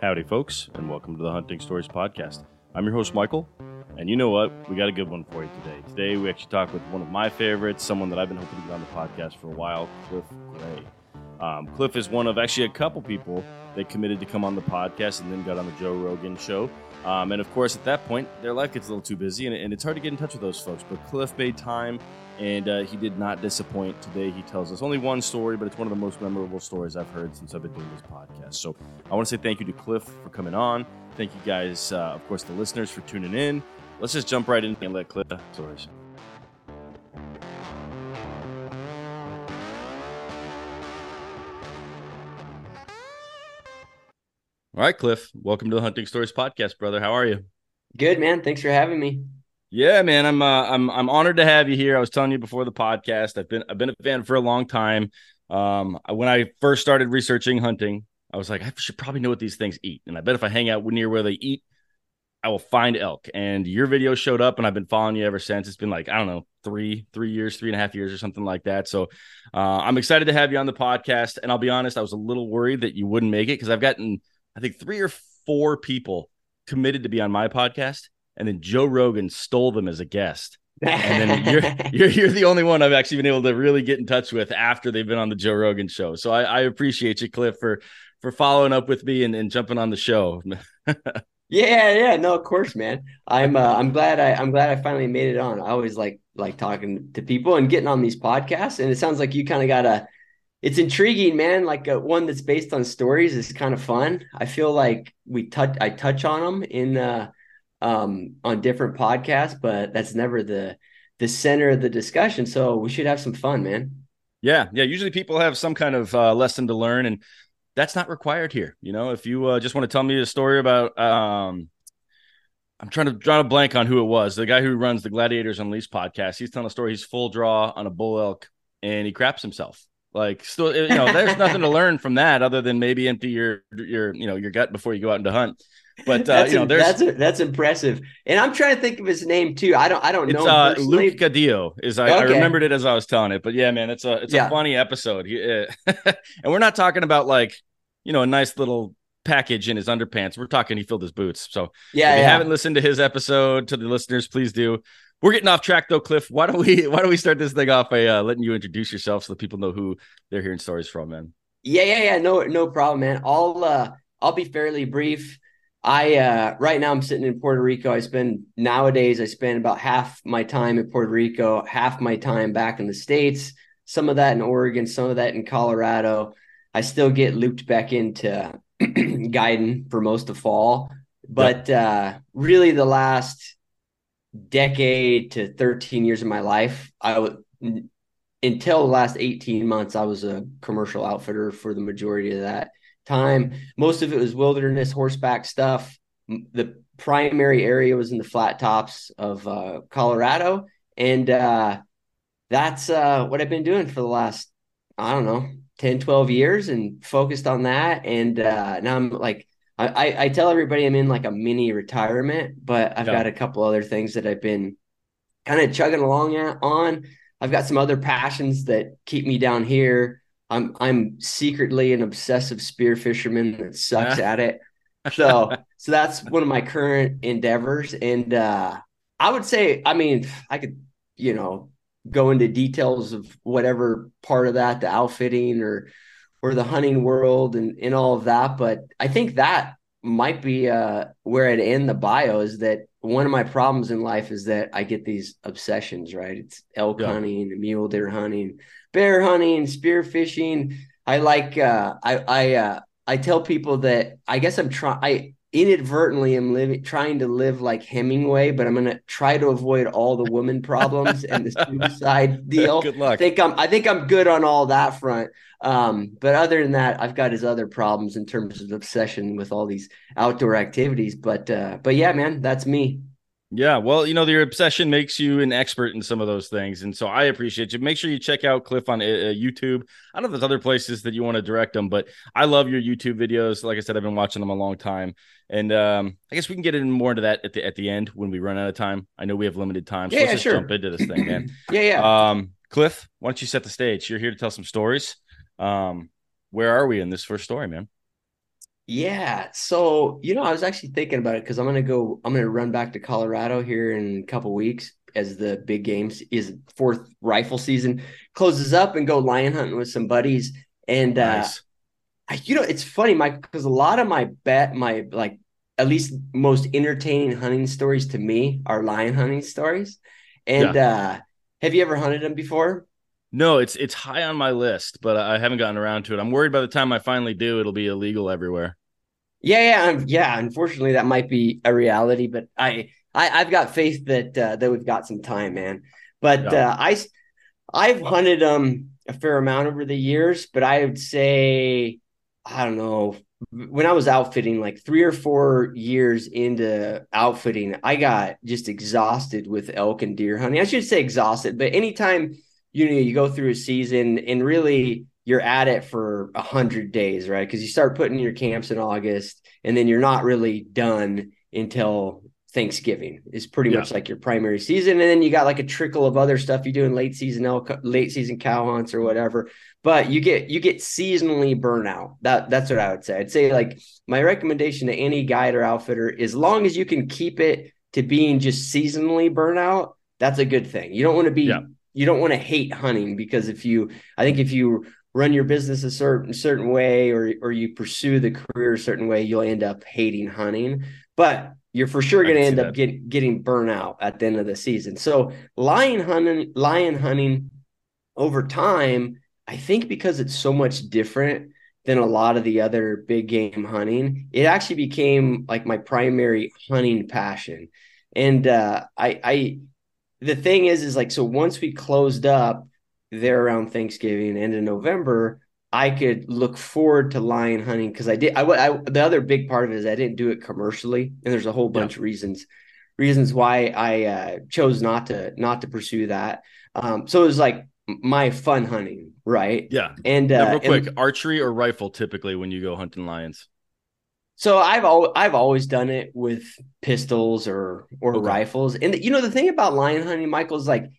Howdy, folks, and welcome to the Hunting Stories Podcast. I'm your host, Michael, and you know what? We got a good one for you today. Today, we actually talk with one of my favorites, someone that I've been hoping to get on the podcast for a while, Cliff Gray. Um, Cliff is one of actually a couple people that committed to come on the podcast and then got on the Joe Rogan show. Um, and of course, at that point, their life gets a little too busy, and, and it's hard to get in touch with those folks. But Cliff made time, and uh, he did not disappoint. Today, he tells us only one story, but it's one of the most memorable stories I've heard since I've been doing this podcast. So I want to say thank you to Cliff for coming on. Thank you guys, uh, of course, the listeners for tuning in. Let's just jump right in and let Cliff stories. All right, Cliff. Welcome to the Hunting Stories podcast, brother. How are you? Good, man. Thanks for having me. Yeah, man. I'm uh, I'm I'm honored to have you here. I was telling you before the podcast. I've been I've been a fan for a long time. Um, when I first started researching hunting, I was like, I should probably know what these things eat, and I bet if I hang out near where they eat, I will find elk. And your video showed up, and I've been following you ever since. It's been like I don't know, three three years, three and a half years, or something like that. So uh, I'm excited to have you on the podcast. And I'll be honest, I was a little worried that you wouldn't make it because I've gotten I think three or four people committed to be on my podcast, and then Joe Rogan stole them as a guest. and then you're, you're you're the only one I've actually been able to really get in touch with after they've been on the Joe Rogan show. So I, I appreciate you, Cliff, for for following up with me and, and jumping on the show. yeah, yeah, no, of course, man. I'm uh, I'm glad I I'm glad I finally made it on. I always like like talking to people and getting on these podcasts, and it sounds like you kind of got a it's intriguing, man. Like a, uh, one that's based on stories is kind of fun. I feel like we touch I touch on them in uh, um, on different podcasts, but that's never the the center of the discussion. So we should have some fun, man. Yeah, yeah. Usually people have some kind of uh, lesson to learn, and that's not required here. You know, if you uh, just want to tell me a story about, um, I'm trying to draw a blank on who it was. The guy who runs the Gladiators Unleashed podcast. He's telling a story. He's full draw on a bull elk, and he craps himself like still, you know, there's nothing to learn from that other than maybe empty your your you know your gut before you go out into hunt. But uh, you know, there's that's that's impressive. And I'm trying to think of his name too. I don't I don't know. Uh, Luke Gadillo is I, okay. I, remembered it as I was telling it. But yeah, man, it's a it's yeah. a funny episode. He, uh, and we're not talking about like you know a nice little package in his underpants. We're talking he filled his boots. So yeah, if you yeah. haven't listened to his episode to the listeners, please do. We're getting off track though, Cliff. Why don't we why don't we start this thing off by uh, letting you introduce yourself so that people know who they're hearing stories from, man? Yeah, yeah, yeah. No, no problem, man. I'll uh I'll be fairly brief. I uh right now I'm sitting in Puerto Rico. I spend nowadays I spend about half my time in Puerto Rico, half my time back in the States, some of that in Oregon, some of that in Colorado. I still get looped back into guiding for most of fall. But uh really the last decade to 13 years of my life, I would until the last 18 months, I was a commercial outfitter for the majority of that time. Most of it was wilderness horseback stuff. The primary area was in the flat tops of uh, Colorado. And uh, that's uh, what I've been doing for the last, I don't know, 10, 12 years and focused on that. And uh, now I'm like I, I tell everybody I'm in like a mini retirement, but I've yeah. got a couple other things that I've been kind of chugging along at, on. I've got some other passions that keep me down here. I'm I'm secretly an obsessive spear fisherman that sucks at it. So so that's one of my current endeavors. And uh I would say, I mean, I could, you know, go into details of whatever part of that, the outfitting or or the hunting world and, and all of that. But I think that might be uh, where I'd end the bio is that one of my problems in life is that I get these obsessions, right? It's elk yeah. hunting, mule deer hunting, bear hunting, spear fishing. I like uh, I I uh, I tell people that I guess I'm trying I inadvertently am living trying to live like Hemingway, but I'm gonna try to avoid all the woman problems and the suicide deal. Good luck. I think I'm I think I'm good on all that front. Um, but other than that, I've got his other problems in terms of obsession with all these outdoor activities. But uh, but yeah, man, that's me. Yeah, well, you know, your obsession makes you an expert in some of those things, and so I appreciate you. Make sure you check out Cliff on uh, uh YouTube. I don't know if there's other places that you want to direct them, but I love your YouTube videos. Like I said, I've been watching them a long time, and um, I guess we can get in more into that at the at the end when we run out of time. I know we have limited time, so yeah, let's just sure. jump into this thing, man. yeah, yeah. Um, Cliff, why don't you set the stage? You're here to tell some stories. Um, where are we in this first story, man? Yeah. So, you know, I was actually thinking about it because I'm gonna go, I'm gonna run back to Colorado here in a couple weeks as the big games is fourth rifle season closes up and go lion hunting with some buddies. And uh, nice. uh I, you know, it's funny, Mike, because a lot of my bet, my like at least most entertaining hunting stories to me are lion hunting stories. And yeah. uh have you ever hunted them before? No, it's it's high on my list, but I haven't gotten around to it. I'm worried by the time I finally do, it'll be illegal everywhere. Yeah, yeah, yeah. Unfortunately, that might be a reality, but I, I I've got faith that uh, that we've got some time, man. But yeah. uh, I, I've hunted um a fair amount over the years, but I would say I don't know when I was outfitting, like three or four years into outfitting, I got just exhausted with elk and deer hunting. I should say exhausted, but anytime you know you go through a season and really you're at it for a hundred days, right? Because you start putting your camps in August, and then you're not really done until Thanksgiving is pretty yeah. much like your primary season, and then you got like a trickle of other stuff you do in late season elk, late season cow hunts or whatever. But you get you get seasonally burnout. That that's what I would say. I'd say like my recommendation to any guide or outfitter, as long as you can keep it to being just seasonally burnout, that's a good thing. You don't want to be yeah. you don't want to hate hunting because if you I think if you run your business a certain certain way or or you pursue the career a certain way, you'll end up hating hunting. But you're for sure going to end up get, getting burnout at the end of the season. So lion hunting, lion hunting over time, I think because it's so much different than a lot of the other big game hunting, it actually became like my primary hunting passion. And uh, I, I, the thing is, is like so once we closed up, there around Thanksgiving, and in November, I could look forward to lion hunting because I did. I, I, the other big part of it is I didn't do it commercially, and there's a whole bunch yeah. of reasons reasons why I uh, chose not to not to pursue that. Um, so it was like my fun hunting, right? Yeah. And uh, real quick, and, archery or rifle typically when you go hunting lions. So I've al- I've always done it with pistols or or okay. rifles, and the, you know the thing about lion hunting, Michael, is like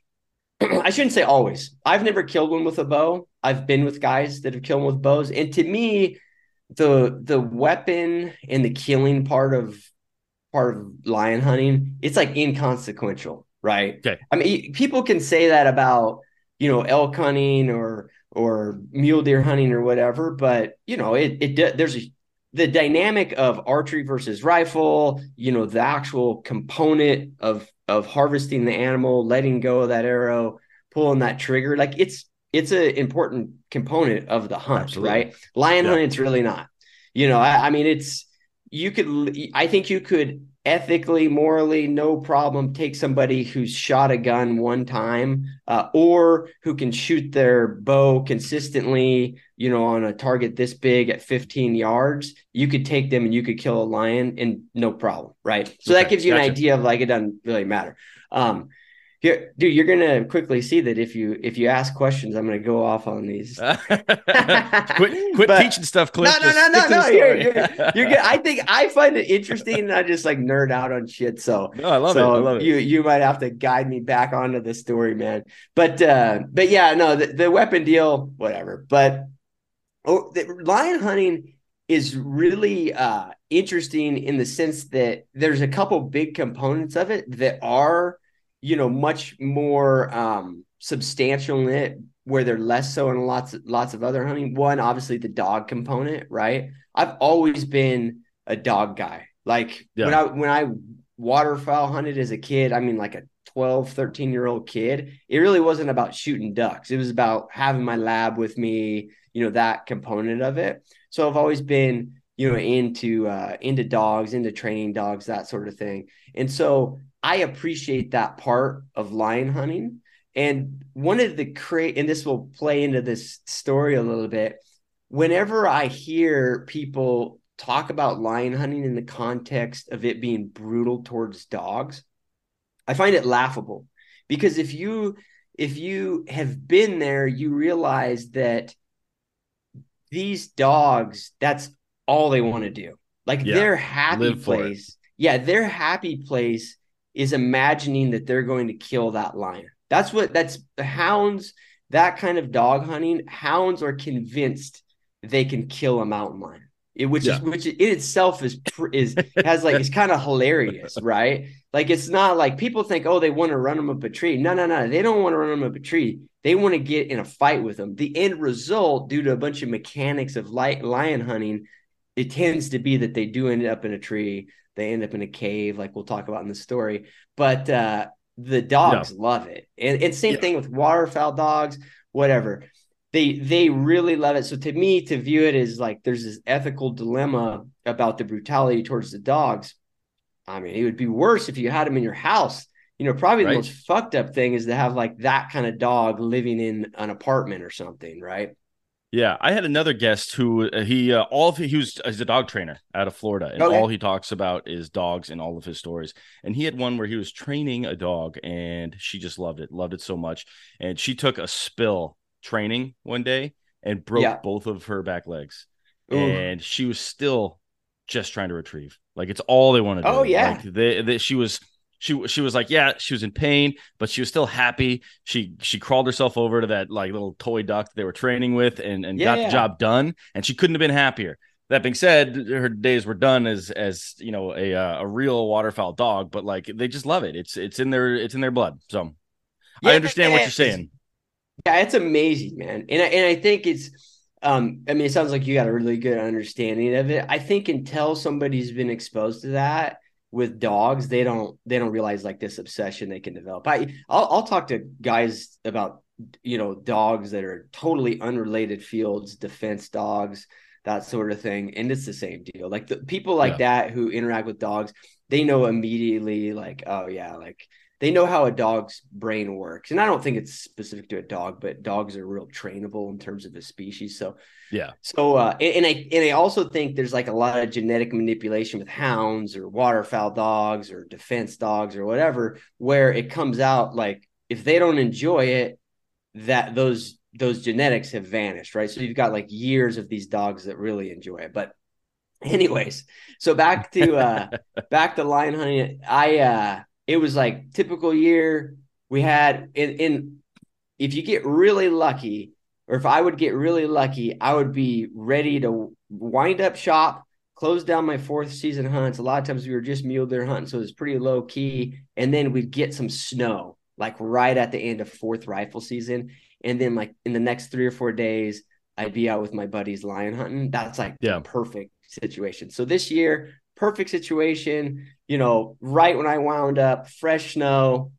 I shouldn't say always. I've never killed one with a bow. I've been with guys that have killed with bows, and to me, the the weapon and the killing part of part of lion hunting, it's like inconsequential, right? Okay. I mean, people can say that about you know elk hunting or or mule deer hunting or whatever, but you know it it there's a the dynamic of archery versus rifle, you know, the actual component of of harvesting the animal, letting go of that arrow, pulling that trigger, like it's it's an important component of the hunt, Absolutely. right? Lion yeah. hunt, it's really not. You know, I, I mean, it's you could. I think you could ethically, morally, no problem take somebody who's shot a gun one time uh, or who can shoot their bow consistently, you know, on a target this big at 15 yards. You could take them and you could kill a lion and no problem, right? So okay, that gives you gotcha. an idea of like it doesn't really matter. Um, here, dude, you're gonna quickly see that if you if you ask questions, I'm gonna go off on these. quit quit but, teaching stuff, Cliff. No, no, no, no, no. You're, you're, you're good. I think I find it interesting, and I just like nerd out on shit. So, no, I love so it. I love you, it. You might have to guide me back onto the story, man. But uh, but yeah, no, the, the weapon deal, whatever. But oh, the lion hunting is really uh interesting in the sense that there's a couple big components of it that are you know, much more um, substantial in it, where they're less so in lots lots of other hunting. One, obviously, the dog component, right? I've always been a dog guy. Like yeah. when I when I waterfowl hunted as a kid, I mean, like a 12, 13 year old kid, it really wasn't about shooting ducks. It was about having my lab with me, you know, that component of it. So I've always been, you know, into uh into dogs, into training dogs, that sort of thing. And so I appreciate that part of lion hunting. And one of the create, and this will play into this story a little bit. Whenever I hear people talk about lion hunting in the context of it being brutal towards dogs, I find it laughable because if you if you have been there, you realize that these dogs, that's all they want to do. Like yeah, their happy place. Yeah, their happy place is imagining that they're going to kill that lion. That's what that's the hounds, that kind of dog hunting. Hounds are convinced they can kill a mountain lion. it, which yeah. is which in itself is is has like it's kind of hilarious, right? Like it's not like people think, oh, they want to run them up a tree. No, no, no, they don't want to run them up a tree. They want to get in a fight with them. The end result, due to a bunch of mechanics of light, lion hunting, it tends to be that they do end up in a tree. They end up in a cave, like we'll talk about in the story. But uh, the dogs yeah. love it, and, and same yeah. thing with waterfowl dogs, whatever they they really love it. So to me, to view it as like there's this ethical dilemma about the brutality towards the dogs. I mean, it would be worse if you had them in your house. You know, probably right. the most fucked up thing is to have like that kind of dog living in an apartment or something, right? Yeah, I had another guest who uh, he uh, all of he was he's a dog trainer out of Florida, and okay. all he talks about is dogs in all of his stories. And he had one where he was training a dog, and she just loved it, loved it so much, and she took a spill training one day and broke yeah. both of her back legs. Ooh. And she was still just trying to retrieve. Like it's all they wanted to do. oh, yeah. Like they, they, she was she she was like, yeah, she was in pain, but she was still happy. She she crawled herself over to that like little toy duck that they were training with and, and yeah, got yeah. the job done. And she couldn't have been happier. That being said, her days were done as as you know a uh, a real waterfowl dog, but like they just love it. It's it's in their it's in their blood. So I understand what you're saying. Yeah, it's amazing, man. And I, and I think it's um I mean it sounds like you got a really good understanding of it. I think until somebody's been exposed to that with dogs, they don't they don't realize like this obsession they can develop. I I'll, I'll talk to guys about you know dogs that are totally unrelated fields, defense dogs, that sort of thing, and it's the same deal. Like the people like yeah. that who interact with dogs, they know immediately like oh yeah, like they know how a dog's brain works. And I don't think it's specific to a dog, but dogs are real trainable in terms of the species. So yeah. So uh and, and I and I also think there's like a lot of genetic manipulation with hounds or waterfowl dogs or defense dogs or whatever, where it comes out like if they don't enjoy it, that those those genetics have vanished, right? So you've got like years of these dogs that really enjoy it. But anyways, so back to uh back to lion hunting. I uh it was like typical year. We had in, in if you get really lucky, or if I would get really lucky, I would be ready to wind up shop, close down my fourth season hunts. A lot of times we were just mule deer hunting, so it was pretty low key. And then we'd get some snow, like right at the end of fourth rifle season. And then like in the next three or four days, I'd be out with my buddies lion hunting. That's like yeah. perfect situation. So this year, perfect situation, you know, right when I wound up, fresh snow.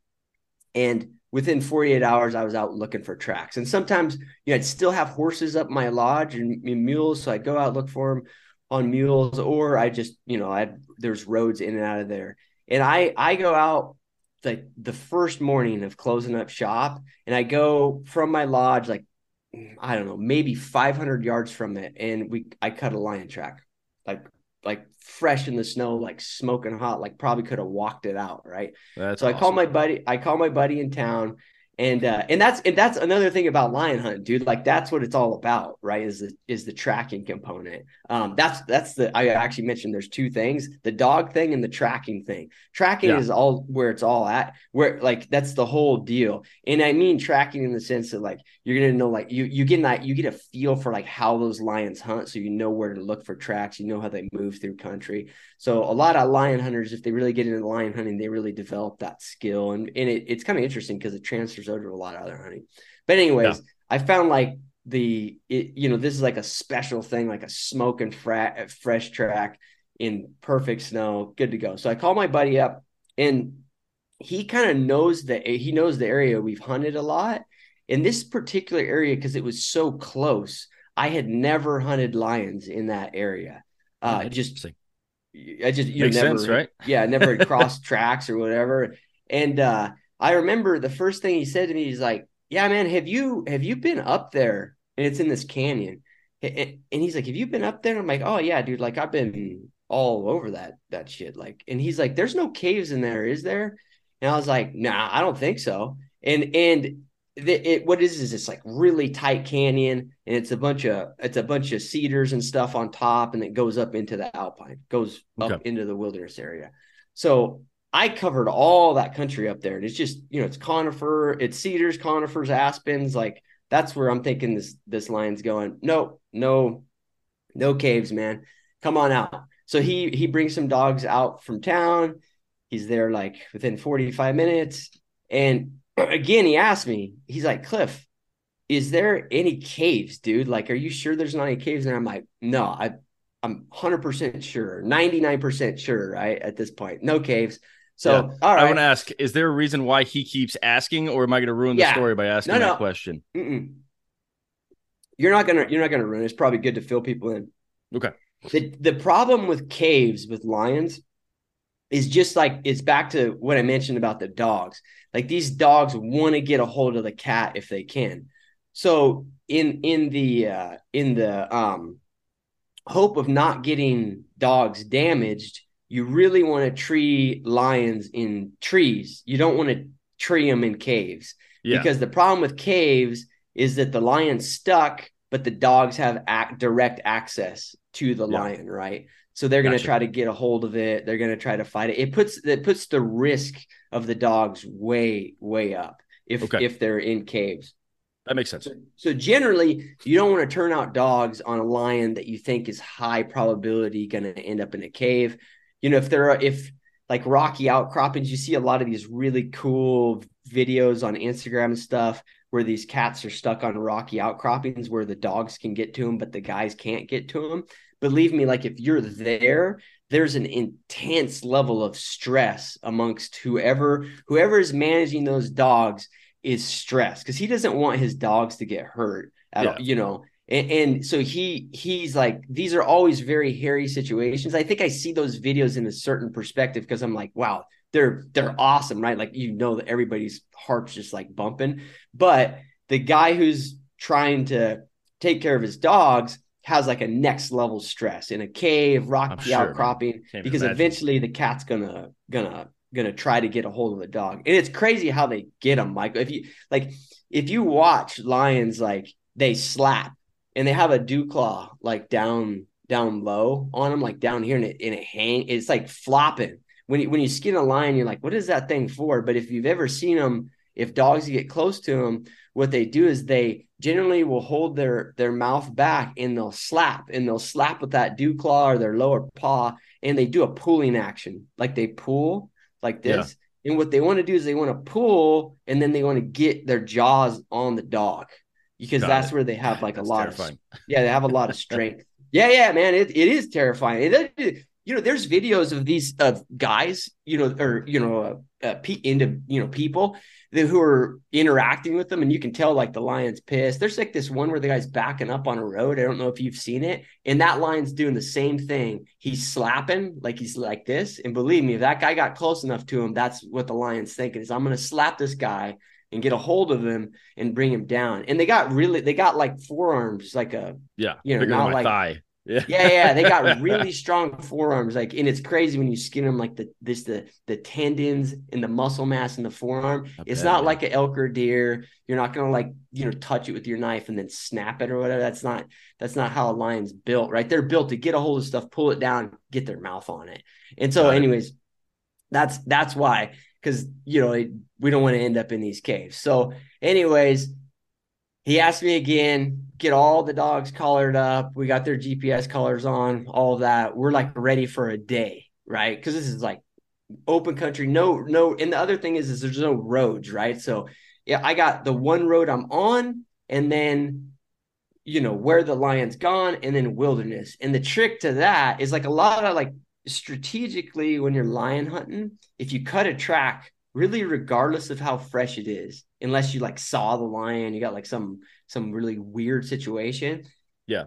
And within 48 hours, I was out looking for tracks. And sometimes, you know, I'd still have horses up my lodge and, and mules. So I'd go out, look for them on mules, or I just, you know, I there's roads in and out of there. And I I go out like the first morning of closing up shop, and I go from my lodge like I don't know, maybe 500 yards from it, and we I cut a lion track, like like fresh in the snow, like smoking hot, like probably could have walked it out, right? That's so awesome. I call my buddy, I call my buddy in town and uh, and that's and that's another thing about lion hunt, dude. Like that's what it's all about, right? Is the is the tracking component. Um, that's that's the I actually mentioned there's two things: the dog thing and the tracking thing. Tracking yeah. is all where it's all at. Where like that's the whole deal. And I mean tracking in the sense that like you're gonna know like you you get that you get a feel for like how those lions hunt, so you know where to look for tracks. You know how they move through country. So a lot of lion hunters, if they really get into lion hunting, they really develop that skill, and and it, it's kind of interesting because it transfers to a lot of other hunting. But anyways, yeah. I found like the it, you know this is like a special thing, like a smoke and fra- fresh track in perfect snow, good to go. So I call my buddy up, and he kind of knows that he knows the area we've hunted a lot. In this particular area, because it was so close, I had never hunted lions in that area. Uh, just I just you Makes never, sense, right? Yeah, never crossed tracks or whatever. And uh, I remember the first thing he said to me, he's like, "Yeah, man, have you have you been up there?" And it's in this canyon. And he's like, "Have you been up there?" I'm like, "Oh yeah, dude. Like I've been all over that that shit." Like, and he's like, "There's no caves in there, is there?" And I was like, "Nah, I don't think so." And and the, it what is is it's like really tight canyon, and it's a bunch of it's a bunch of cedars and stuff on top, and it goes up into the alpine, goes up okay. into the wilderness area. So I covered all that country up there, and it's just you know it's conifer, it's cedars, conifers, aspens. Like that's where I'm thinking this this line's going. No, no, no caves, man. come on out. So he he brings some dogs out from town. He's there like within 45 minutes. And again, he asked me, he's like, Cliff, is there any caves, dude? Like, are you sure there's not any caves? And I'm like, no, I I'm 100% sure, 99% sure, right? At this point, no caves. So, yeah. all right. I want to ask, is there a reason why he keeps asking, or am I going to ruin the yeah. story by asking no, no. that question? Mm-mm. You're not gonna, you're not gonna ruin. It's probably good to fill people in. Okay. The the problem with caves with lions is just like it's back to what I mentioned about the dogs. Like these dogs want to get a hold of the cat if they can. So in in the uh, in the um hope of not getting dogs damaged, you really want to tree lions in trees. You don't want to tree them in caves yeah. because the problem with caves is that the lion's stuck, but the dogs have act, direct access to the yeah. lion, right? So they're going to try to get a hold of it. They're going to try to fight it. It puts it puts the risk of the dogs way way up if okay. if they're in caves. That makes sense. So, so, generally, you don't want to turn out dogs on a lion that you think is high probability going to end up in a cave. You know, if there are if like rocky outcroppings, you see a lot of these really cool videos on Instagram and stuff where these cats are stuck on rocky outcroppings where the dogs can get to them, but the guys can't get to them. Believe me, like if you're there, there's an intense level of stress amongst whoever whoever is managing those dogs is stressed because he doesn't want his dogs to get hurt at yeah. all, you know. And, and, so he he's like these are always very hairy situations. I think I see those videos in a certain perspective because I'm like, wow, they're they're awesome, right? Like you know that everybody's heart's just like bumping. But the guy who's trying to take care of his dogs has like a next level stress in a cave, rocky sure, outcropping, because imagine. eventually the cat's gonna gonna gonna try to get a hold of the dog. And it's crazy how they get them, Michael. If you like, if you watch lions, like they slap and they have a dew claw like down down low on them, like down here, and it, and it hang. It's like flopping. When you, when you skin a lion, you're like, what is that thing for? But if you've ever seen them, if dogs get close to them, what they do is they generally will hold their their mouth back and they'll slap and they'll slap with that dew claw or their lower paw and they do a pulling action like they pull like this. Yeah. And what they want to do is they want to pull and then they want to get their jaws on the dog because Got that's it. where they have like that's a lot terrifying. of yeah, they have a lot of strength. yeah, yeah, man, it, it is terrifying. It, it, you know, there's videos of these of guys, you know, or you know, uh, uh, into you know people who are interacting with them, and you can tell like the lion's pissed. There's like this one where the guy's backing up on a road. I don't know if you've seen it, and that lion's doing the same thing. He's slapping like he's like this, and believe me, if that guy got close enough to him, that's what the lion's thinking is I'm going to slap this guy and get a hold of him and bring him down. And they got really, they got like forearms, like a yeah, you know, not like thigh. Yeah. yeah, yeah, they got really strong forearms. Like, and it's crazy when you skin them, like the this the the tendons and the muscle mass in the forearm. It's not like an elk or deer. You're not gonna like you know touch it with your knife and then snap it or whatever. That's not that's not how a lion's built, right? They're built to get a hold of stuff, pull it down, get their mouth on it. And so, anyways, that's that's why because you know we don't want to end up in these caves. So, anyways, he asked me again get all the dogs collared up. We got their GPS collars on, all that. We're like ready for a day, right? Because this is like open country. No, no. And the other thing is, is there's no roads, right? So yeah, I got the one road I'm on, and then you know where the lion's gone, and then wilderness. And the trick to that is like a lot of like strategically when you're lion hunting, if you cut a track, really regardless of how fresh it is, unless you like saw the lion, you got like some some really weird situation. Yeah.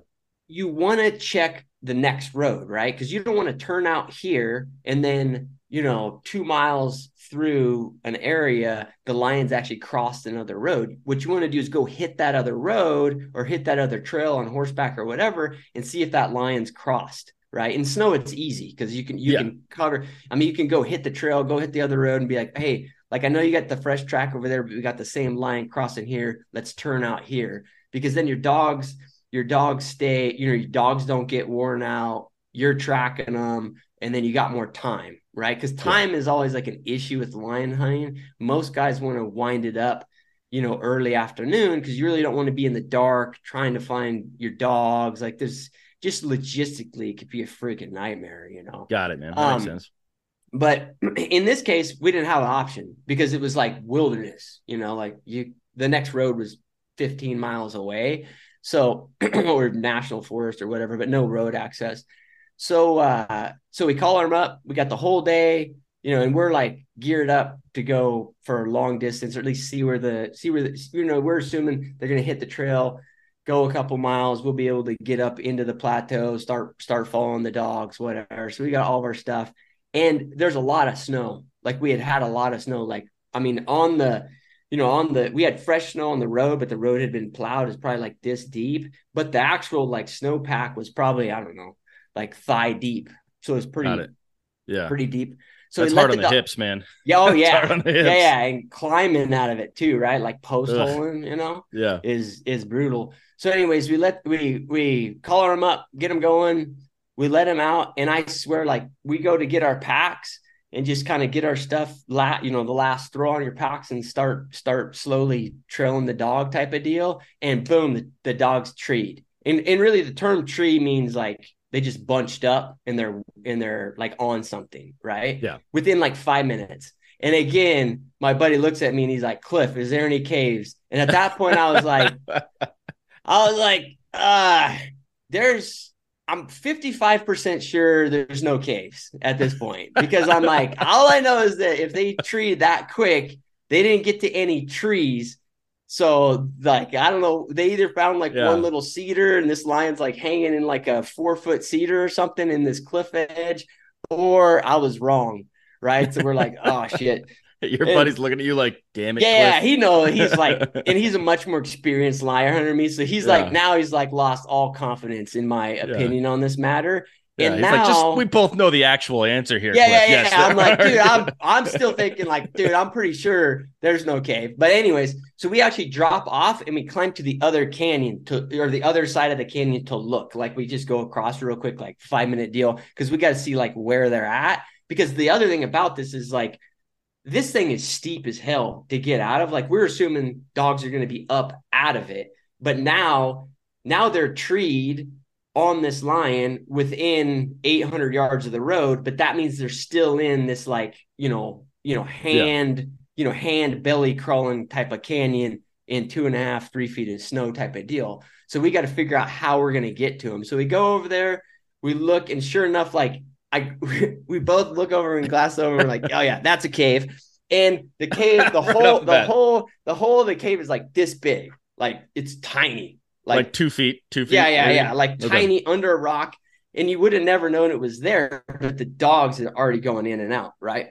You want to check the next road, right? Because you don't want to turn out here and then, you know, two miles through an area, the lion's actually crossed another road. What you want to do is go hit that other road or hit that other trail on horseback or whatever and see if that lion's crossed right? In snow, it's easy because you can you yeah. can cover. I mean, you can go hit the trail, go hit the other road, and be like, hey, like I know you got the fresh track over there, but we got the same line crossing here. Let's turn out here because then your dogs, your dogs stay. You know, your dogs don't get worn out. You're tracking them, and then you got more time, right? Because time yeah. is always like an issue with lion hunting. Most guys want to wind it up you know, early afternoon because you really don't want to be in the dark trying to find your dogs. Like there's just logistically it could be a freaking nightmare, you know. Got it, man. That um, makes sense. But in this case, we didn't have an option because it was like wilderness, you know, like you the next road was 15 miles away. So or national forest or whatever, but no road access. So uh so we call them up. We got the whole day, you know, and we're like geared up to go for a long distance or at least see where the see where the you know, we're assuming they're gonna hit the trail go a couple miles we'll be able to get up into the plateau start start following the dogs whatever. So we got all of our stuff. And there's a lot of snow. Like we had had a lot of snow. Like i mean on the you know on the we had fresh snow on the road but the road had been plowed. It's probably like this deep. But the actual like snowpack was probably i don't know like thigh deep. So it's pretty yeah. pretty deep so it's hard on the, the hips man yeah oh yeah yeah yeah and climbing out of it too right like post holing you know yeah is is brutal so, anyways, we let we we collar them up, get them going. We let them out, and I swear, like we go to get our packs and just kind of get our stuff, la- you know, the last throw on your packs and start start slowly trailing the dog type of deal. And boom, the, the dog's treed. And and really, the term tree means like they just bunched up and they're and they're like on something, right? Yeah. Within like five minutes. And again, my buddy looks at me and he's like, Cliff, is there any caves? And at that point, I was like, I was like, uh, there's I'm 55% sure there's no caves at this point because I'm like, all I know is that if they treed that quick, they didn't get to any trees. So, like, I don't know, they either found like yeah. one little cedar and this lion's like hanging in like a four foot cedar or something in this cliff edge, or I was wrong. Right. So we're like, oh shit. Your and, buddy's looking at you like, damn it. Yeah, Cliff. he know he's like, and he's a much more experienced liar hunter than me. So he's yeah. like, now he's like lost all confidence in my opinion yeah. on this matter. Yeah, and now like, just, we both know the actual answer here. Yeah, yeah, yeah. Yes, I'm like, dude, I'm I'm still thinking like, dude, I'm pretty sure there's no cave. But anyways, so we actually drop off and we climb to the other canyon to or the other side of the canyon to look. Like we just go across real quick, like five minute deal, because we got to see like where they're at. Because the other thing about this is like this thing is steep as hell to get out of. Like we're assuming dogs are going to be up out of it, but now now they're treed on this lion within 800 yards of the road, but that means they're still in this like you know you know hand yeah. you know hand belly crawling type of canyon in two and a half three feet of snow type of deal. So we got to figure out how we're going to get to them. So we go over there, we look, and sure enough, like I we both look over and glass over. We're like, oh yeah, that's a cave. And the cave, the right whole, the bat. whole, the whole of the cave is like this big. Like it's tiny. Like, like two feet, two feet. Yeah, yeah, maybe? yeah. Like okay. tiny under a rock. And you would have never known it was there, but the dogs are already going in and out, right?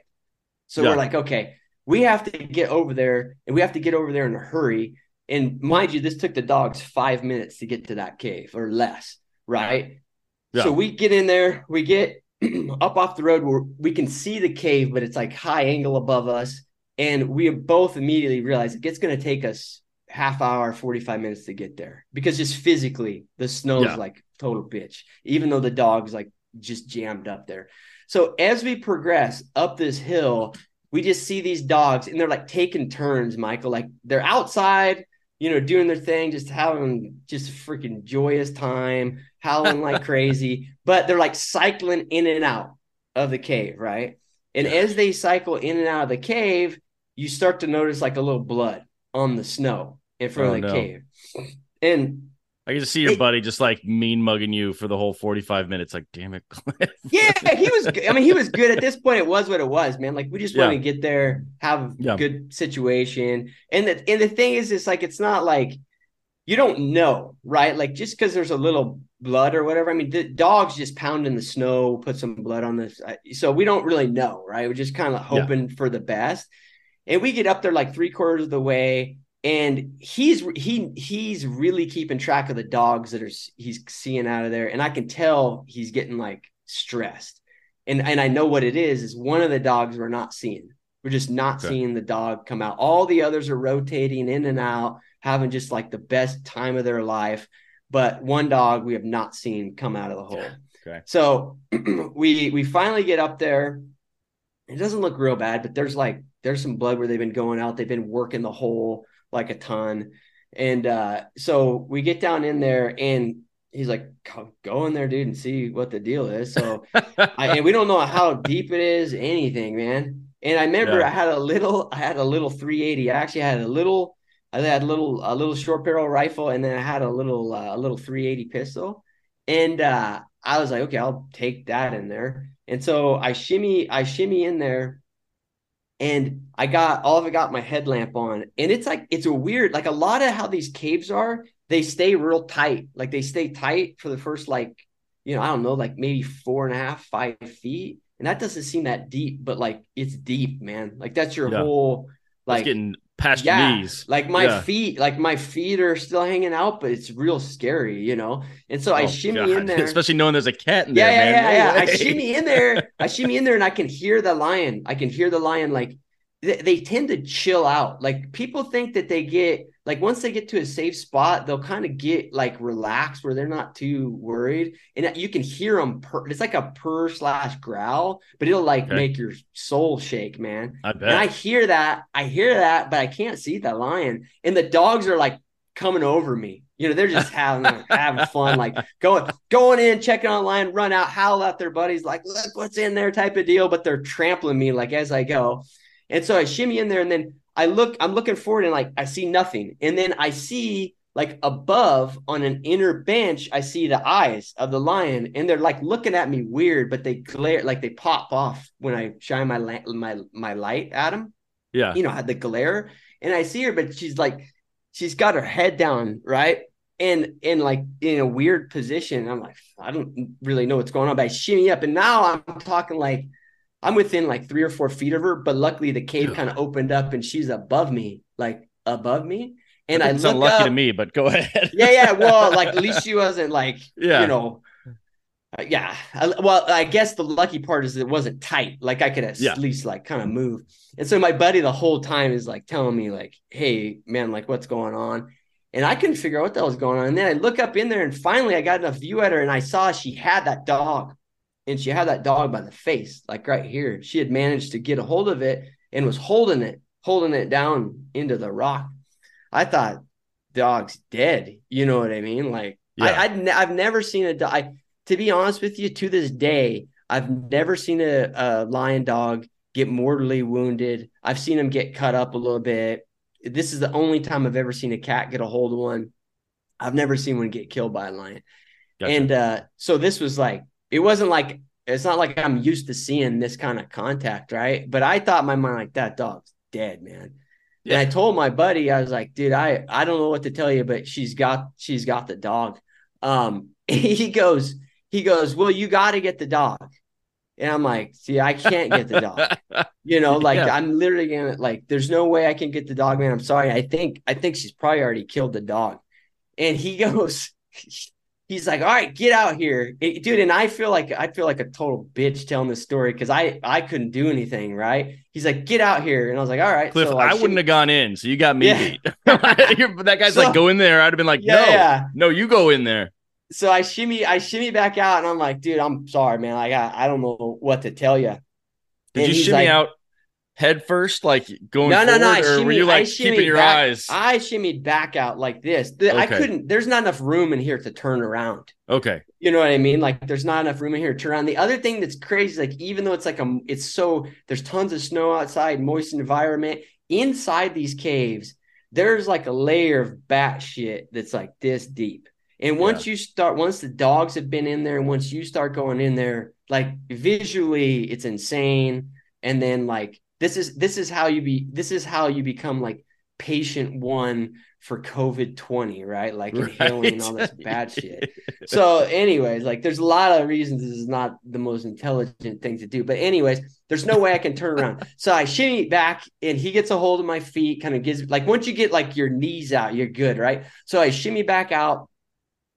So yeah. we're like, okay, we have to get over there and we have to get over there in a hurry. And mind you, this took the dogs five minutes to get to that cave or less, right? Yeah. So we get in there, we get up off the road where we can see the cave, but it's like high angle above us. And we both immediately realize it's going to take us half hour, 45 minutes to get there because just physically the snow's yeah. like total bitch, even though the dog's like just jammed up there. So as we progress up this hill, we just see these dogs and they're like taking turns, Michael. Like they're outside, you know, doing their thing, just having just a freaking joyous time howling like crazy, but they're like cycling in and out of the cave, right? And yeah. as they cycle in and out of the cave, you start to notice like a little blood on the snow in front oh, of the no. cave. And I can just see your it, buddy just like mean mugging you for the whole 45 minutes. Like, damn it, Cliff. yeah, he was, I mean, he was good at this point. It was what it was, man. Like, we just yeah. want to get there, have a yeah. good situation. And the, and the thing is, it's like, it's not like, you don't know, right? Like just because there's a little blood or whatever. I mean, the dogs just pound in the snow, put some blood on this. So we don't really know, right? We're just kind of hoping yeah. for the best. And we get up there like three quarters of the way, and he's he he's really keeping track of the dogs that are he's seeing out of there, and I can tell he's getting like stressed. And and I know what it is. Is one of the dogs we're not seeing. We're just not okay. seeing the dog come out. All the others are rotating in and out having just like the best time of their life. But one dog we have not seen come out of the hole. Okay. So we we finally get up there. It doesn't look real bad, but there's like there's some blood where they've been going out. They've been working the hole like a ton. And uh, so we get down in there and he's like, go in there, dude, and see what the deal is. So, I, and we don't know how deep it is, anything, man. And I remember yeah. I had a little, I had a little 380. I actually had a little, I had a little, a little short barrel rifle, and then I had a little, uh, a little 380 pistol. And uh, I was like, okay, I'll take that in there. And so I shimmy, I shimmy in there, and I got all of it got my headlamp on, and it's like it's a weird, like a lot of how these caves are they stay real tight. Like they stay tight for the first like, you know, I don't know, like maybe four and a half, five feet. And that doesn't seem that deep, but like it's deep, man. Like that's your yeah. whole like it's getting past yeah, your knees. Like my yeah. feet, like my feet are still hanging out, but it's real scary, you know. And so oh, I shimmy God. in there, especially knowing there's a cat in yeah, there. Yeah, yeah, yeah. I shimmy in there. I shimmy in there, and I can hear the lion. I can hear the lion. Like they, they tend to chill out. Like people think that they get like once they get to a safe spot, they'll kind of get like relaxed where they're not too worried, and you can hear them. Purr. It's like a purr slash growl, but it'll like okay. make your soul shake, man. I bet. And I hear that, I hear that, but I can't see the lion, and the dogs are like coming over me. You know, they're just having having fun, like going going in, checking online, run out, howl at their buddies, like look what's in there, type of deal. But they're trampling me like as I go, and so I shimmy in there, and then I look, I'm looking forward and like I see nothing. And then I see like above on an inner bench, I see the eyes of the lion, and they're like looking at me weird, but they glare like they pop off when I shine my la- my my light at them. Yeah, you know, had the glare, and I see her, but she's like, she's got her head down, right, and and like in a weird position. I'm like, I don't really know what's going on, but I shimmy up, and now I'm talking like I'm within like three or four feet of her, but luckily the cave kind of opened up and she's above me, like above me. And I look lucky up, to me, but go ahead. yeah, yeah. Well, like at least she wasn't like, yeah. you know, uh, yeah. I, well, I guess the lucky part is it wasn't tight. Like I could at yeah. least like kind of move. And so my buddy the whole time is like telling me like, "Hey, man, like what's going on?" And I couldn't figure out what the hell was going on. And then I look up in there, and finally I got enough view at her, and I saw she had that dog and she had that dog by the face, like right here. She had managed to get a hold of it and was holding it, holding it down into the rock. I thought, dog's dead. You know what I mean? Like yeah. I, I'd, I've never seen a dog. To be honest with you, to this day, I've never seen a, a lion dog get mortally wounded. I've seen them get cut up a little bit. This is the only time I've ever seen a cat get a hold of one. I've never seen one get killed by a lion. Gotcha. And uh, so this was like it wasn't like it's not like I'm used to seeing this kind of contact, right? But I thought my mind like that dog's dead, man. Yeah. And I told my buddy, I was like, dude, I I don't know what to tell you, but she's got she's got the dog. Um, he goes, he goes, well, you got to get the dog. And I'm like, see, I can't get the dog. you know, like yeah. I'm literally gonna like, there's no way I can get the dog, man. I'm sorry. I think I think she's probably already killed the dog. And he goes, he's like, all right, get out here, it, dude. And I feel like I feel like a total bitch telling this story because I I couldn't do anything, right? He's like, get out here, and I was like, all right, Cliff, so I, I wouldn't have gone in, so you got me yeah. beat. that guy's so, like, go in there. I'd have been like, no, yeah. no, you go in there. So I shimmy, I shimmy back out, and I'm like, dude, I'm sorry, man. Like, I, I don't know what to tell you. Did and you shimmy like, out head first, like going no, no, no. I or shimmied, were you like keeping your back, eyes? I shimmied back out like this. The, okay. I couldn't. There's not enough room in here to turn around. Okay. You know what I mean? Like there's not enough room in here to turn around. The other thing that's crazy is like even though it's like a, it's so there's tons of snow outside, moist environment inside these caves. There's like a layer of bat shit that's like this deep. And once yeah. you start, once the dogs have been in there, and once you start going in there, like visually, it's insane. And then like this is this is how you be this is how you become like patient one for COVID 20, right? Like right. inhaling all this bad shit. So, anyways, like there's a lot of reasons this is not the most intelligent thing to do. But, anyways, there's no way I can turn around. So I shimmy back and he gets a hold of my feet, kind of gives like once you get like your knees out, you're good, right? So I shimmy back out.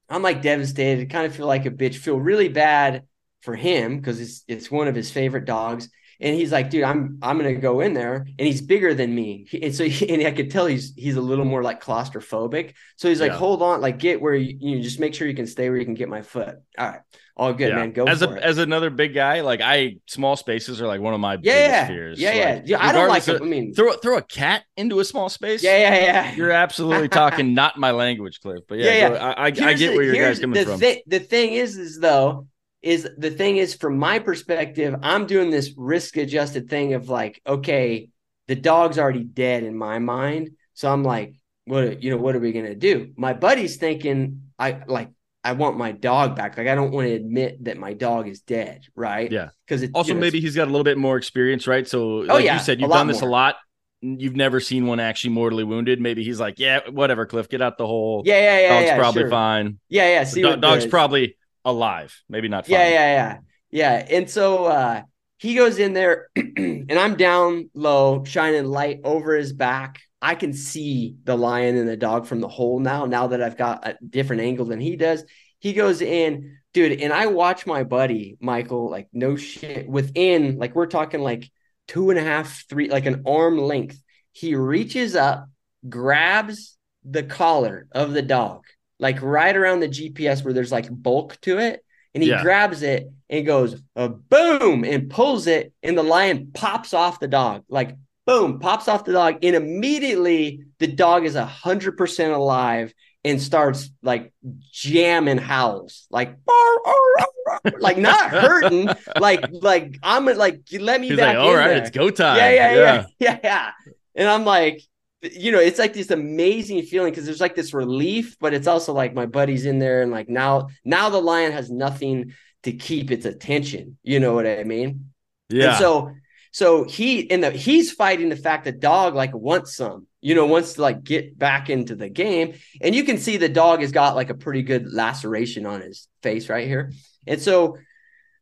I'm like devastated, kind of feel like a bitch, feel really bad for him because it's it's one of his favorite dogs And he's like, dude, I'm I'm gonna go in there, and he's bigger than me, and so he, and I could tell he's he's a little more like claustrophobic. So he's like, Yeah. hold on, like get where you, you just make sure you can stay where you can get my foot. All right, all good, Yeah. man. Go as a it. as another big guy, like I small spaces are like one of my biggest yeah, fears. yeah, yeah, Like, yeah. I don't like of- I mean, throw throw a cat into a small space. yeah, yeah, yeah. You're absolutely talking not my language, Cliff. But yeah, Yeah, go- I, I, I get where your here's guys coming the from. thi- the thing is, is though, is the thing is from my perspective, I'm doing this risk adjusted thing of like, okay, the dog's already dead in my mind, so I'm like, what you know, what are we gonna do? My buddy's thinking, I like, I want my dog back. Like, I don't want to admit that my dog is dead, right? Yeah. because also, you know, maybe he's got a little bit more experience, right? So, oh, like Oh, yeah, you said, you've done this a lot. You've never seen one actually mortally wounded. Maybe he's like, yeah, whatever, Cliff, get out the hole. yeah, yeah, yeah, dog's yeah, probably sure. fine. Yeah, yeah. See, Do- dog's probably alive, maybe not. Fine. Yeah, yeah, yeah. Yeah. And so uh he goes in there and I'm down low, shining light over his back. I can see the lion and the dog from the hole now, now that I've got a different angle than he does. He goes in, dude, and I watch my buddy, Michael, like no shit, within like we're talking like two and a half, three, like an arm length. He reaches up, grabs the collar of the dog, like right around the GPS where there's like bulk to it and he Yeah. grabs it and goes uh, boom and pulls it and the lion pops off the dog like boom pops off the dog and immediately the dog is a hundred percent alive and starts like jamming howls like "Arr, arr, arr, arr," like not hurting like like I'm like let me He's back like, all right, there." it's go time. yeah, yeah, yeah, yeah, yeah. And I'm like, you know, it's like this amazing feeling because there's like this relief, but it's also like my buddy's in there, and like now, now the lion has nothing to keep its attention. You know what I mean? Yeah. And so, so he in the he's fighting the fact that dog like wants some, you know, wants to like get back into the game, and you can see the dog has got like a pretty good laceration on his face right here, and so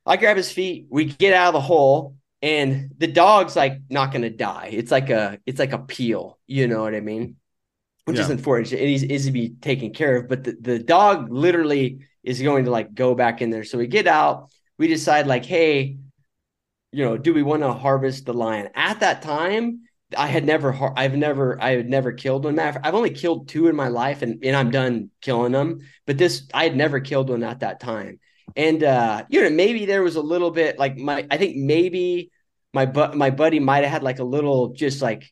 I grab his feet, we get out of the hole, and the dog's like not gonna die. It's like a it's like a peel, you know what I mean? Which is Yeah. unfortunate. It is, is to be taken care of, but the, the dog literally is going to like go back in there. So we get out, we decide like, hey, you know, do we want to harvest the lion? At that time, I had never, har- I've never, I had never killed one. Matter I've only killed two in my life, and, and I'm done killing them. But this, I had never killed one at that time. And uh, you know, maybe there was a little bit like my, I think maybe my but my buddy might have had like a little just like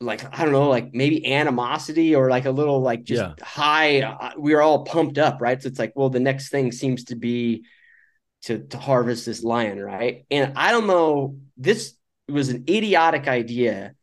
like I don't know, like maybe animosity or like a little like just Yeah. high. uh, We were all pumped up, right? So it's like, well, the next thing seems to be to to harvest this lion, right? And I don't know, this was an idiotic idea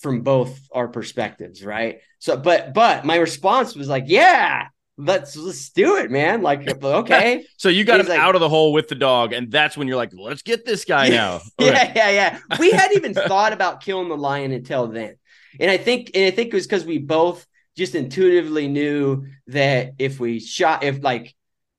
from both our perspectives, right? So, but but my response was like, yeah, let's let's do it, man. Like, okay. So you got He's him like- out of the hole with the dog, and that's when you're like, let's get this guy now. Yeah, yeah, yeah. We hadn't even thought about killing the lion until then. And I think and I think it was because we both just intuitively knew that if we shot if like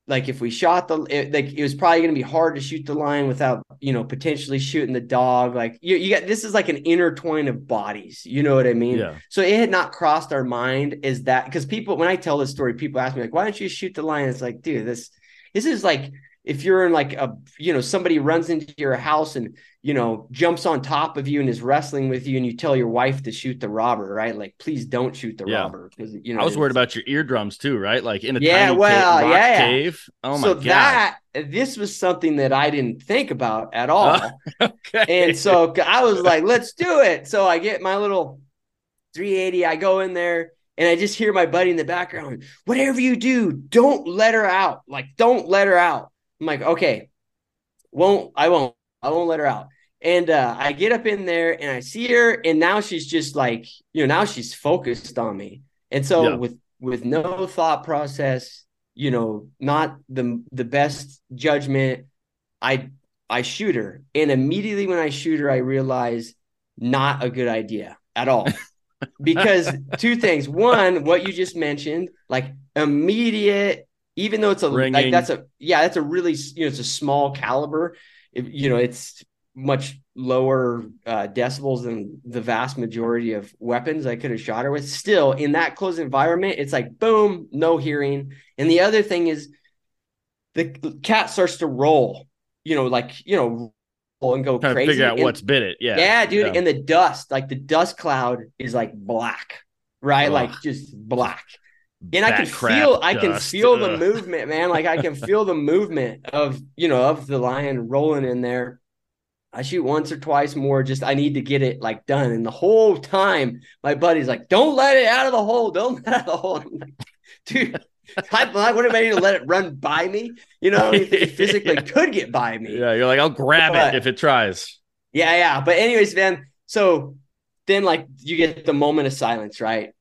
like if we shot the it, like it was probably going to be hard to shoot the lion without you know potentially shooting the dog. Like you, you got this is like an intertwine of bodies you know what i mean? Yeah. so it had not crossed our mind is that because people when i tell this story people ask me like why don't you shoot the lion it's like dude this this is like if you're in like a you know somebody runs into your house and you know jumps on top of you and is wrestling with you and you tell your wife to shoot the robber right like please don't shoot the Yeah. robber because you know I was worried about your eardrums too, right? Like in a Yeah, tiny well, yeah, cave. Oh my god. so god. that this was something that I didn't think about at all. Uh, okay. and so I was like, let's do it. So I get my little 380. I go in there and I just hear my buddy in the background, whatever you do, don't let her out. Like, don't let her out. I'm like, okay, won't, I won't, I won't let her out. And uh, I get up in there and I see her, and now she's just like, you know, now she's focused on me. And so Yeah. with with no thought process, you know, not the the best judgment, I I shoot her. And immediately when I shoot her, I realize not a good idea at all. because two things. One, what you just mentioned, like immediate, even though it's a Ringing. like that's a yeah, that's a really you know, it's a small caliber. It- you know, it's much lower uh, decibels than the vast majority of weapons I could have shot her with. Still, in that close environment, it's like boom, no hearing. And the other thing is the cat starts to roll, you know, like, you know, and go Trying crazy. figure out and- what's bit it. Yeah. yeah, dude. Yeah. And the dust, like the dust cloud is like black, right? Ugh. Like just black. And I can feel I can dust. feel the uh, movement, man. Like I can feel the movement of, you know, of the lion rolling in there. I shoot once or twice more, just I need to get it like done. And the whole time, my buddy's like, Don't let it out of the hole. Don't let it out of the hole. I'm like, dude, I, what am I need to let it run by me? You know, it physically could get by me. Yeah, you're like, I'll grab But- it if it tries. Yeah, yeah. But anyways, man. So then like you get the moment of silence, right?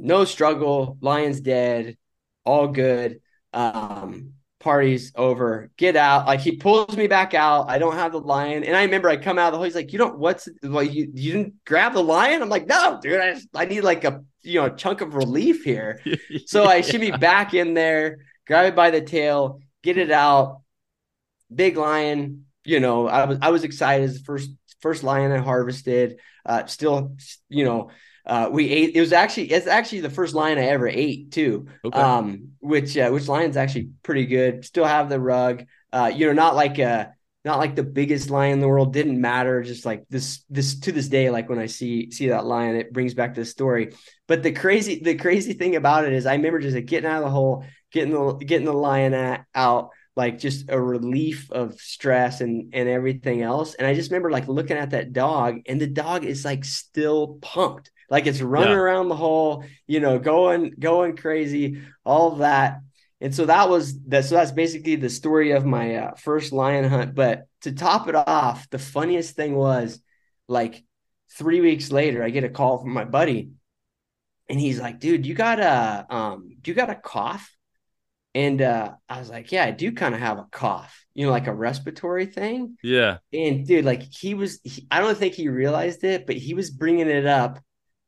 No struggle, lion's dead, all good. Um, party's over. Get out. Like he pulls me back out. I don't have the lion. And I remember I come out of the hole. He's like, You don't what's like you you didn't grab the lion? I'm like, no, dude, I just, I need like a you know chunk of relief here. So I should shimmy back in there, grab it by the tail, get it out. Big lion, you know, I was I was excited as the first first lion I harvested. Uh still, you know, uh we ate it was actually it's actually the first lion I ever ate too. Okay. Um which uh, which lion's actually pretty good. Still have the rug. Uh you know, not like a not like the biggest lion in the world didn't matter just like this this to this day like when i see see that lion it brings back this story but the crazy the crazy thing about it is i remember just like getting out of the hole getting the getting the lion at, out like just a relief of stress and and everything else and i just remember like looking at that dog and the dog is like still pumped like it's running Yeah. around the hole you know going going crazy all that and so that was that. So that's basically the story of my uh, first lion hunt. But to top it off, the funniest thing was like three weeks later, I get a call from my buddy, and he's like, "Dude, you got a um, do you got a cough?" And uh, I was like, "Yeah, I do kind of have a cough, you know, like a respiratory thing." yeah. And dude, like he was, he, I don't think he realized it, but he was bringing it up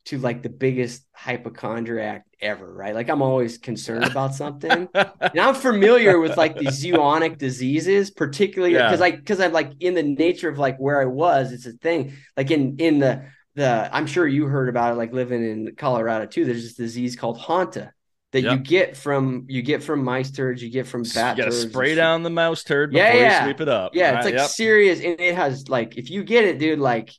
to like the biggest hypochondriac ever, right? Like I'm always concerned about something. and I'm familiar with like these zoonotic diseases, particularly Yeah. because I because I'm like in the nature of like where I was, it's a thing. Like in in the the I'm sure you heard about it, like living in Colorado too. There's this disease called Hanta that you get from you get from mice turds, you get from you bat gotta turds. spray down the mouse turd Yeah, before yeah. you sweep it up. yeah, it's like yep. serious, and it has like if you get it, dude, like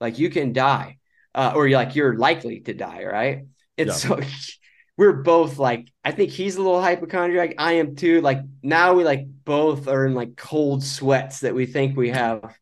like you can die, uh, or you're like you're likely to die, right? And Yeah. so we're both like, I think he's a little hypochondriac, I am too. Like now we like both are in like cold sweats that we think we have.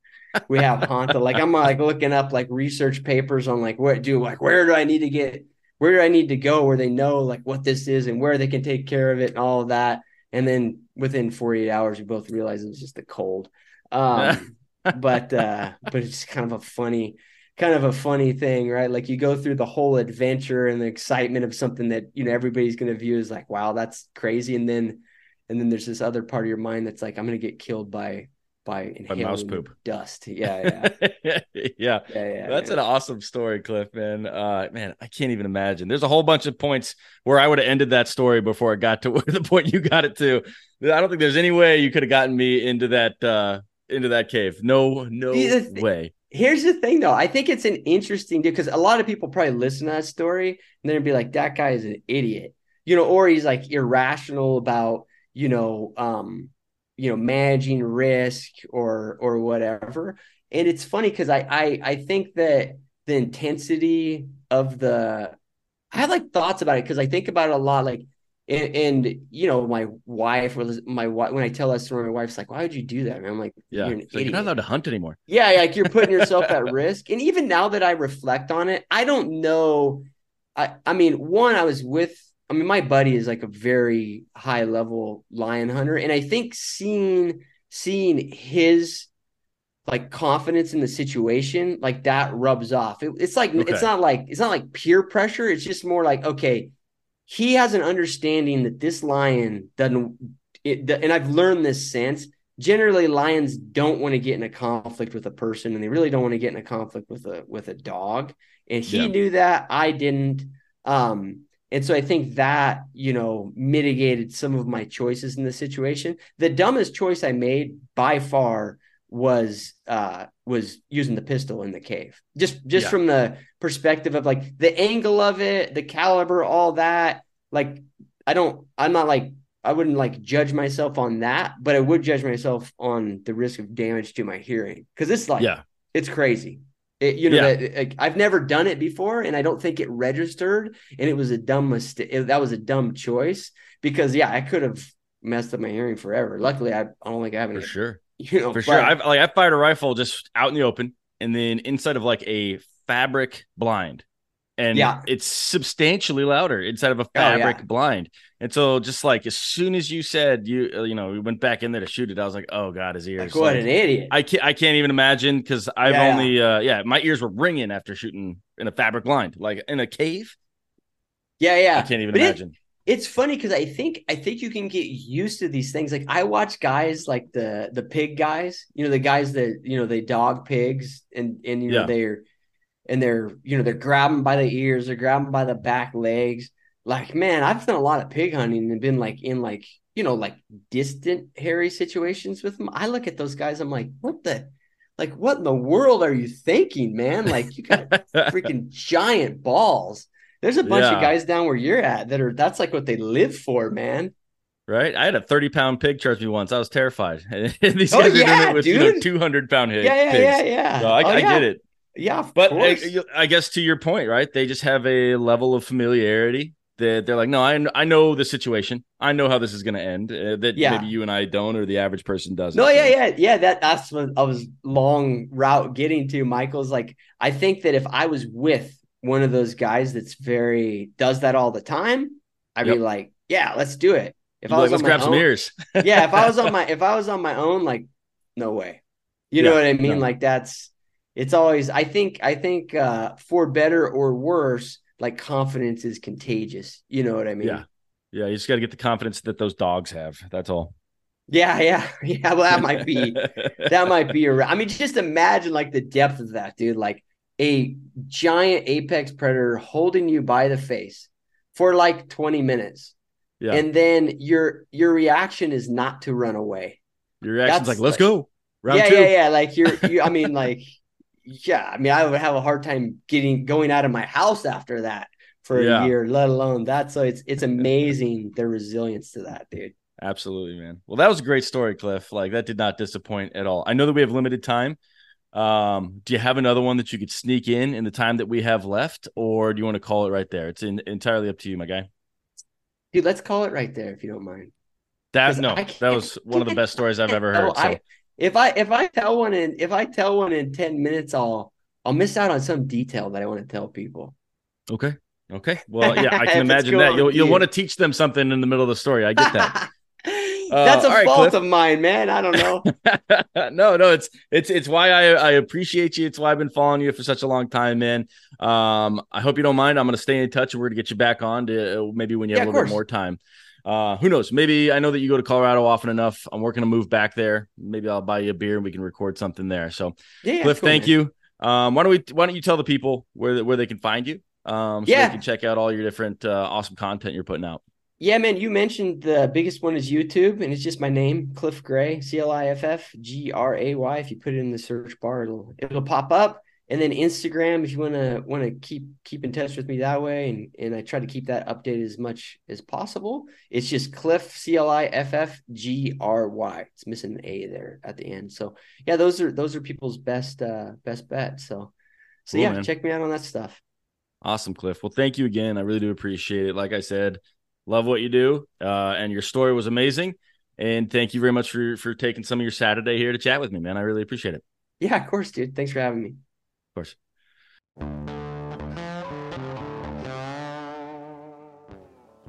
We have Hanta. Like I'm like looking up like research papers on like what do like where do I need to get where do I need to go where they know like what this is and where they can take care of it and all of that. And then within 48 hours, we both realized it was just a cold. Um, but uh, but it's kind of a funny, kind of a funny thing, right? Like you go through the whole adventure and the excitement of something that you know everybody's going to view as like, wow, that's crazy, and then and then there's this other part of your mind that's like, I'm going to get killed by by inhaling mouse poop. dust. Yeah, yeah, yeah. yeah, yeah. That's man. an awesome story, Cliff, man. Uh, man, I can't even imagine. There's a whole bunch of points where I would have ended that story before it got to where the point you got it to. I don't think there's any way you could have gotten me into that uh into that cave. No, no way. Here's the thing, though. I think it's an interesting deal because a lot of people probably listen to that story and then be like, "That guy is an idiot," you know, or he's like irrational about, you know, um, you know, managing risk or or whatever. And it's funny because I I I think that the intensity of the, I have like thoughts about it because I think about it a lot, like. And, and you know, my wife was my wife. When I tell that story, my wife's like, "Why would you do that?" And I'm like, Yeah. "You're an It's like, you're not allowed to hunt anymore. Yeah, like you're putting yourself at risk. And even now that I reflect on it, I don't know. I I mean, one, I was with I mean, my buddy is like a very high level lion hunter. And I think seeing seeing his like confidence in the situation, like that rubs off. It- it's like Okay. it's not like it's not like peer pressure. It's just more like, okay, he has an understanding that this lion doesn't it, and I've learned this since generally lions don't want to get in a conflict with a person and they really don't want to get in a conflict with a with a dog and he Yeah. knew that i didn't um and so i think that you know mitigated some of my choices in the situation the dumbest choice i made by far was uh was using the pistol in the cave just just Yeah. from the perspective of like the angle of it the caliber all that like i don't i'm not like I wouldn't like judge myself on that, but I would judge myself on the risk of damage to my hearing because it's like Yeah. it's crazy. It, you know, Yeah. that, like, I've never done it before, and I don't think it registered, and it was a dumb mistake. That was a dumb choice because yeah, I could have messed up my hearing forever. Luckily, I, I don't think I have For sure. You know, For sure. I've like I fired a rifle just out in the open and then inside of like a fabric blind. And Yeah. it's substantially louder inside of a yeah. fabric blind. And so just like as soon as you said you uh, you know, we went back in there to shoot it, I was like, oh God, his ears. like, what Like, an idiot. I can't I can't even imagine because I've Yeah, yeah. only uh yeah, my ears were ringing after shooting in a fabric blind. Like in a cave. yeah, yeah. I can't even But it- imagine. It's funny because I think I think you can get used to these things. Like I watch guys like the the pig guys, you know, the guys that you know they dog pigs and and you know they're and they're you know they're grabbing by the ears, they're grabbing by the back legs. Like man, I've done a lot of pig hunting and been like in like you know like distant hairy situations with them. I look at those guys, I'm like, what the like what in the world are you thinking, man? Like you got freaking giant balls. There's a bunch Yeah. of guys down where you're at that are that's like what they live for, man. Right? I had a 30 pound pig charge me once. I was terrified. These Oh, guys are doing yeah, it with you know, 200 pound Yeah, pigs. yeah, yeah, yeah. So I, Oh, I yeah. get it. Yeah, But uh, course. you- I guess to your point, right? They just have a level of familiarity that they're like, no, I, I know the situation. I know how this is going to end. Uh, that Yeah. maybe you and I don't, or the average person doesn't. no, yeah, yeah, yeah. That that's what I was long route getting to. Michael's like, I think that if I was with one of those guys that's very does that all the time, I'd Yep. be like, yeah, let's do it. If You'd I was like, let's on my grab some own- ears. yeah, if I was on my if I was on my own, like, no way. You know what I mean? no. Like that's it's always I think I think uh for better or worse, like confidence is contagious. You know what I mean? Yeah. Yeah, you just got to get the confidence that those dogs have. That's all. Yeah, yeah. Yeah. Well, that might be that might be a I mean, just imagine like the depth of that, dude. Like a giant apex predator holding you by the face for like 20 minutes. Yeah. And then your your reaction is not to run away. Your reaction's that's like, let's go. Round yeah, two. yeah, yeah. Like you're, you, I mean, like, yeah. I mean, I would have a hard time getting going out of my house after that for Yeah. a year, let alone that. So it's it's amazing the resilience to that, dude. Absolutely, man. Well, that was a great story, Cliff. Like that did not disappoint at all. I know that we have limited time. Um, do you have another one that you could sneak in in the time that we have left, or do you want to call it right there? It's in, entirely up to you, my guy. Dude, let's call it right there if you don't mind. That no, that was one of the best stories I've ever heard. So I, if I if I tell one in if I tell one in ten minutes, I'll I'll miss out on some detail that I want to tell people. okay, okay. Well, yeah, I can imagine that. You'll you'll want to teach them something in the middle of the story. I get that. That's a right, fault Cliff. of mine, man. I don't know. no, no, it's it's it's why I I appreciate you. It's why I've been following you for such a long time, man. Um, I hope you don't mind. I'm going to stay in touch, and we're going to get you back on to uh, maybe when you have Yeah, a little bit more time. Uh, who knows? Maybe I know that you go to Colorado often enough. I'm working to move back there. Maybe I'll buy you a beer and we can record something there. So, yeah, Cliff, cool, thank man. you. Um, why don't we why don't you tell the people where where they can find you? Um, so Yeah. they can check out all your different uh, awesome content you're putting out. Yeah, man, you mentioned the biggest one is YouTube, and it's just my name, Cliff Gray, C L I F F G R A Y. If you put it in the search bar, it'll it'll pop up. And then Instagram, if you wanna wanna keep keep in touch with me that way, and and I try to keep that updated as much as possible. It's just Cliff C L I F F G R Y. It's missing an A there at the end. So yeah, those are those are people's best uh best bets. So so Cool, yeah, man. check me out on that stuff. Awesome, Cliff. Well, thank you again. I really do appreciate it. Like I said, love what you do, uh, and your story was amazing. And thank you very much for for taking some of your Saturday here to chat with me, man. I really appreciate it. Yeah, of course, dude. Thanks for having me. Of course.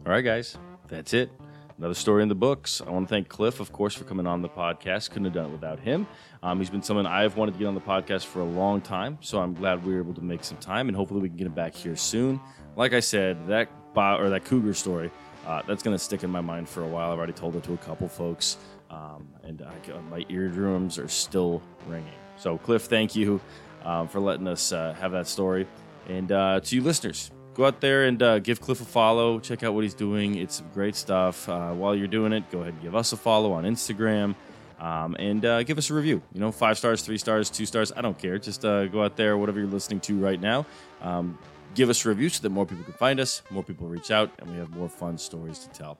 All right, guys, that's it. Another story in the books. I want to thank Cliff, of course, for coming on the podcast. Couldn't have done it without him. Um, he's been someone I've wanted to get on the podcast for a long time, so I'm glad we were able to make some time, and hopefully we can get him back here soon. Like I said, that bo- or that cougar story, uh, that's going to stick in my mind for a while. I've already told it to a couple folks, um, and I, my eardrums are still ringing. So, Cliff, thank you um, for letting us uh, have that story. And uh, to you listeners, go out there and uh, give Cliff a follow. Check out what he's doing. It's great stuff. Uh, while you're doing it, go ahead and give us a follow on Instagram. Um, and uh, give us a review. You know, five stars, three stars, two stars. I don't care. Just uh, go out there, whatever you're listening to right now. Um, give us a review so that more people can find us, more people reach out, and we have more fun stories to tell.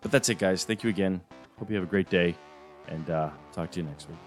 But that's it, guys. Thank you again. Hope you have a great day, and uh, talk to you next week.